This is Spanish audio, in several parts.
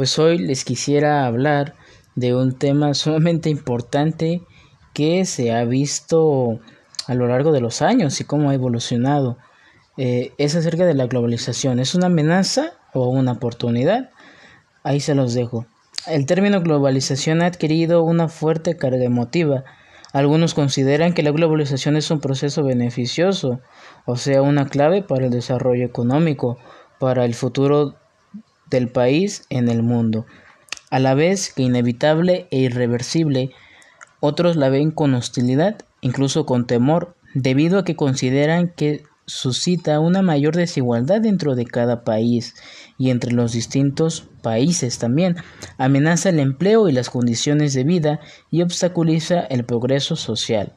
Pues hoy les quisiera hablar de un tema sumamente importante que se ha visto a lo largo de los años y cómo ha evolucionado. Eh, es acerca de la globalización. ¿Es una amenaza o una oportunidad? Ahí se los dejo. El término globalización ha adquirido una fuerte carga emotiva. Algunos consideran que la globalización es un proceso beneficioso, o sea, una clave para el desarrollo económico, para el futuro del país en el mundo. A la vez que inevitable e irreversible, otros la ven con hostilidad, incluso con temor, debido a que consideran que suscita una mayor desigualdad dentro de cada país y entre los distintos países también, amenaza el empleo y las condiciones de vida y obstaculiza el progreso social.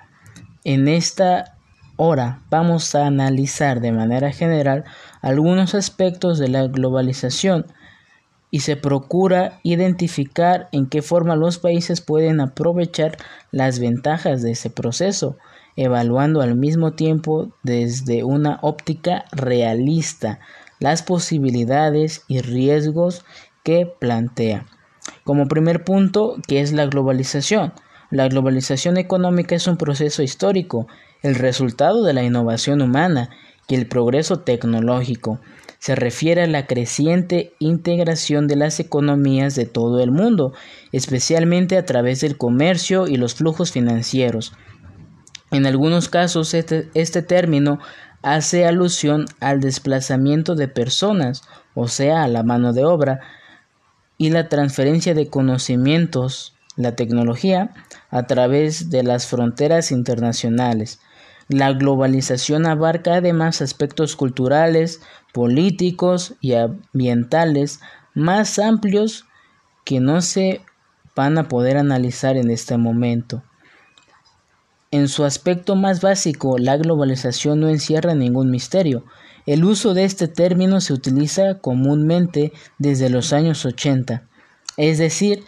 En esta hora vamos a analizar de manera general algunos aspectos de la globalización, y se procura identificar en qué forma los países pueden aprovechar las ventajas de ese proceso, evaluando al mismo tiempo desde una óptica realista las posibilidades y riesgos que plantea. Como primer punto, ¿qué es la globalización? La globalización económica es un proceso histórico, el resultado de la innovación humana y el progreso tecnológico se refiere a la creciente integración de las economías de todo el mundo, especialmente a través del comercio y los flujos financieros. En algunos casos este, este, término hace alusión al desplazamiento de personas, o sea, a la mano de obra, y la transferencia de conocimientos, la tecnología, a través de las fronteras internacionales. La globalización abarca además aspectos culturales, políticos y ambientales más amplios que no se van a poder analizar en este momento. En su aspecto más básico, la globalización no encierra ningún misterio. El uso de este término se utiliza comúnmente desde los años 80, es decir,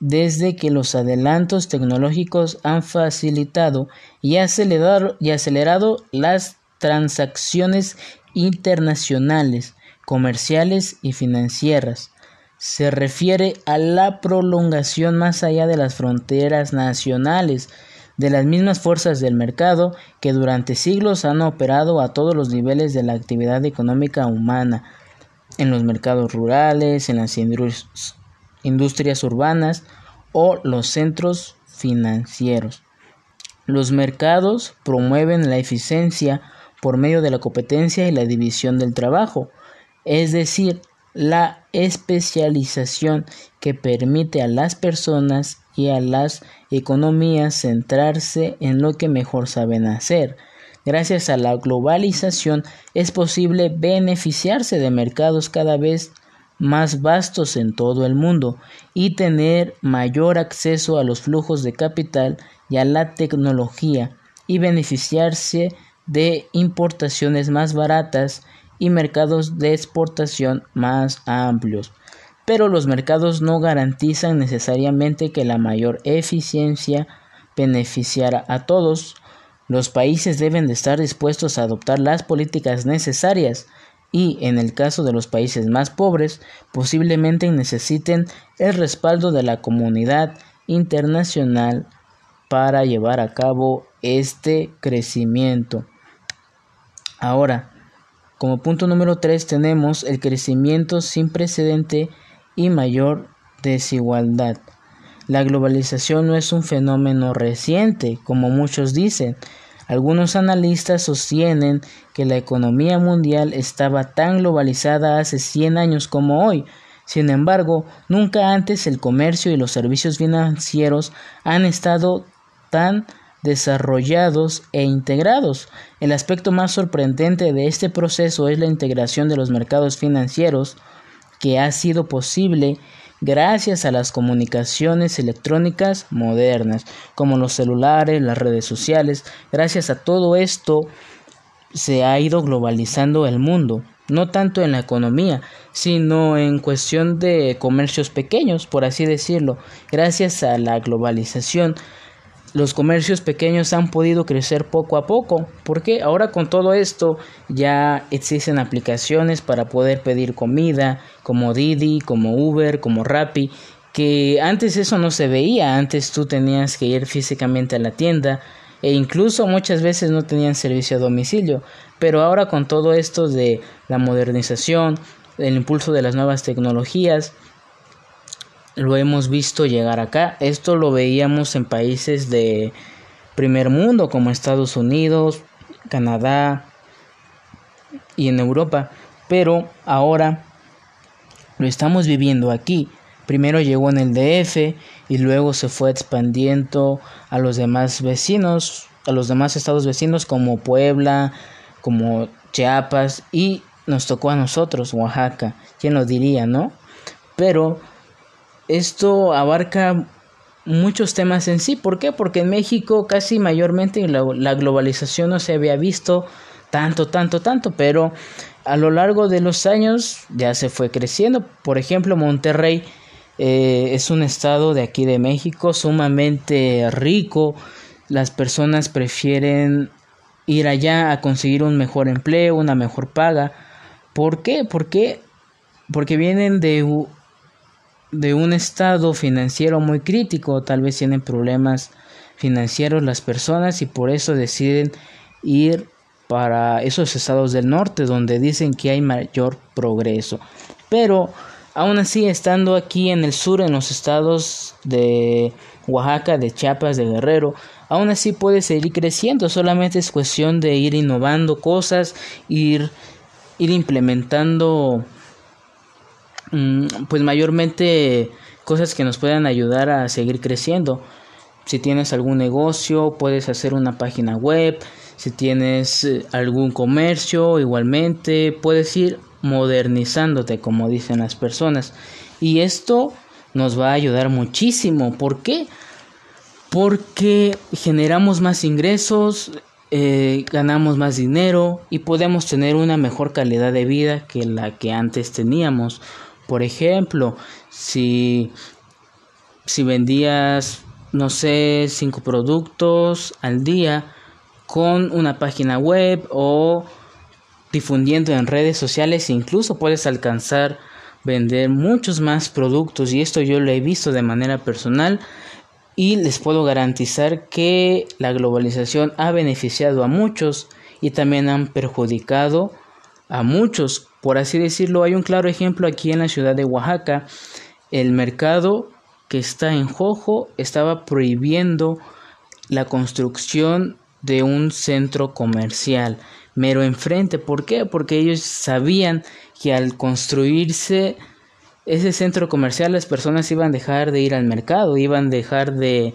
desde que los adelantos tecnológicos han facilitado y acelerado, las transacciones internacionales, comerciales y financieras. Se refiere a la prolongación más allá de las fronteras nacionales de las mismas fuerzas del mercado que durante siglos han operado a todos los niveles de la actividad económica humana, en los mercados rurales, en las industrias urbanas o los centros financieros. Los mercados promueven la eficiencia por medio de la competencia y la división del trabajo, es decir, la especialización que permite a las personas y a las economías centrarse en lo que mejor saben hacer. Gracias a la globalización es posible beneficiarse de mercados cada vez más vastos en todo el mundo y tener mayor acceso a los flujos de capital y a la tecnología y beneficiarse de importaciones más baratas y mercados de exportación más amplios. Pero los mercados no garantizan necesariamente que la mayor eficiencia beneficiara a todos. Los países deben de estar dispuestos a adoptar las políticas necesarias y, en el caso de los países más pobres, posiblemente necesiten el respaldo de la comunidad internacional para llevar a cabo este crecimiento. Ahora, como punto número 3 tenemos el crecimiento sin precedente y mayor desigualdad. La globalización no es un fenómeno reciente, como muchos dicen, algunos analistas sostienen que la economía mundial estaba tan globalizada hace 100 años como hoy. Sin embargo, nunca antes el comercio y los servicios financieros han estado tan desarrollados e integrados. El aspecto más sorprendente de este proceso es la integración de los mercados financieros que ha sido posible gracias a las comunicaciones electrónicas modernas, como los celulares, las redes sociales. Gracias a todo esto se ha ido globalizando el mundo, no tanto en la economía, sino en cuestión de comercios pequeños, por así decirlo. Gracias a la globalización los comercios pequeños han podido crecer poco a poco. Porque ahora con todo esto ya existen aplicaciones para poder pedir comida, como Didi, como Uber, como Rappi, que antes eso no se veía, antes tú tenías que ir físicamente a la tienda e incluso muchas veces no tenían servicio a domicilio, pero ahora con todo esto de la modernización, el impulso de las nuevas tecnologías, lo hemos visto llegar acá. Esto lo veíamos en países de primer mundo como Estados Unidos, Canadá y en Europa, pero ahora lo estamos viviendo aquí. Primero llegó en el DF y luego se fue expandiendo a los demás vecinos, a los demás estados vecinos como Puebla, como Chiapas y nos tocó a nosotros, Oaxaca. ¿Quién lo diría, no? Pero esto abarca muchos temas en sí. ¿Por qué? Porque en México casi mayormente la, globalización no se había visto tanto, tanto, tanto, pero a lo largo de los años ya se fue creciendo. Por ejemplo, Monterrey eh, es un estado de aquí de México sumamente rico. Las personas prefieren ir allá a conseguir un mejor empleo, una mejor paga. ¿Por qué? Porque, porque vienen de de un estado financiero muy crítico, tal vez tienen problemas financieros las personas y por eso deciden ir para esos estados del norte donde dicen que hay mayor progreso. Pero aún así estando aquí en el sur en los estados de Oaxaca, de Chiapas, de Guerrero, aún así puede seguir creciendo, solamente es cuestión de ir innovando cosas, ir ir implementando pues mayormente cosas que nos puedan ayudar a seguir creciendo. Si tienes algún negocio, puedes hacer una página web. Si tienes eh, algún comercio, igualmente puedes ir modernizándote, como dicen las personas. Y esto nos va a ayudar muchísimo. ¿Por qué? Porque generamos más ingresos, eh, ganamos más dinero y podemos tener una mejor calidad de vida que la que antes teníamos. Por ejemplo, si, si vendías, no sé, cinco productos al día con una página web o difundiendo en redes sociales, incluso puedes alcanzar vender muchos más productos. Y esto yo lo he visto de manera personal y les puedo garantizar que la globalización ha beneficiado a muchos y también han perjudicado a muchos. Por así decirlo, hay un claro ejemplo aquí en la ciudad de Oaxaca. El mercado que está en Jojo estaba prohibiendo la construcción de un centro comercial mero enfrente. ¿Por qué? Porque ellos sabían que al construirse ese centro comercial las personas iban a dejar de ir al mercado, iban a dejar de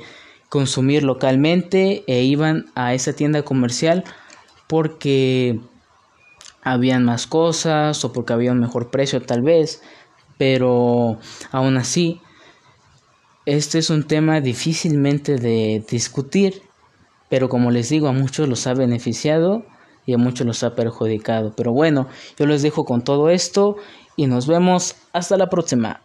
consumir localmente e iban a esa tienda comercial porque habían más cosas o porque había un mejor precio tal vez, pero aún así, este es un tema difícilmente de discutir, pero como les digo, a muchos los ha beneficiado y a muchos los ha perjudicado. Pero bueno, yo les dejo con todo esto y nos vemos hasta la próxima.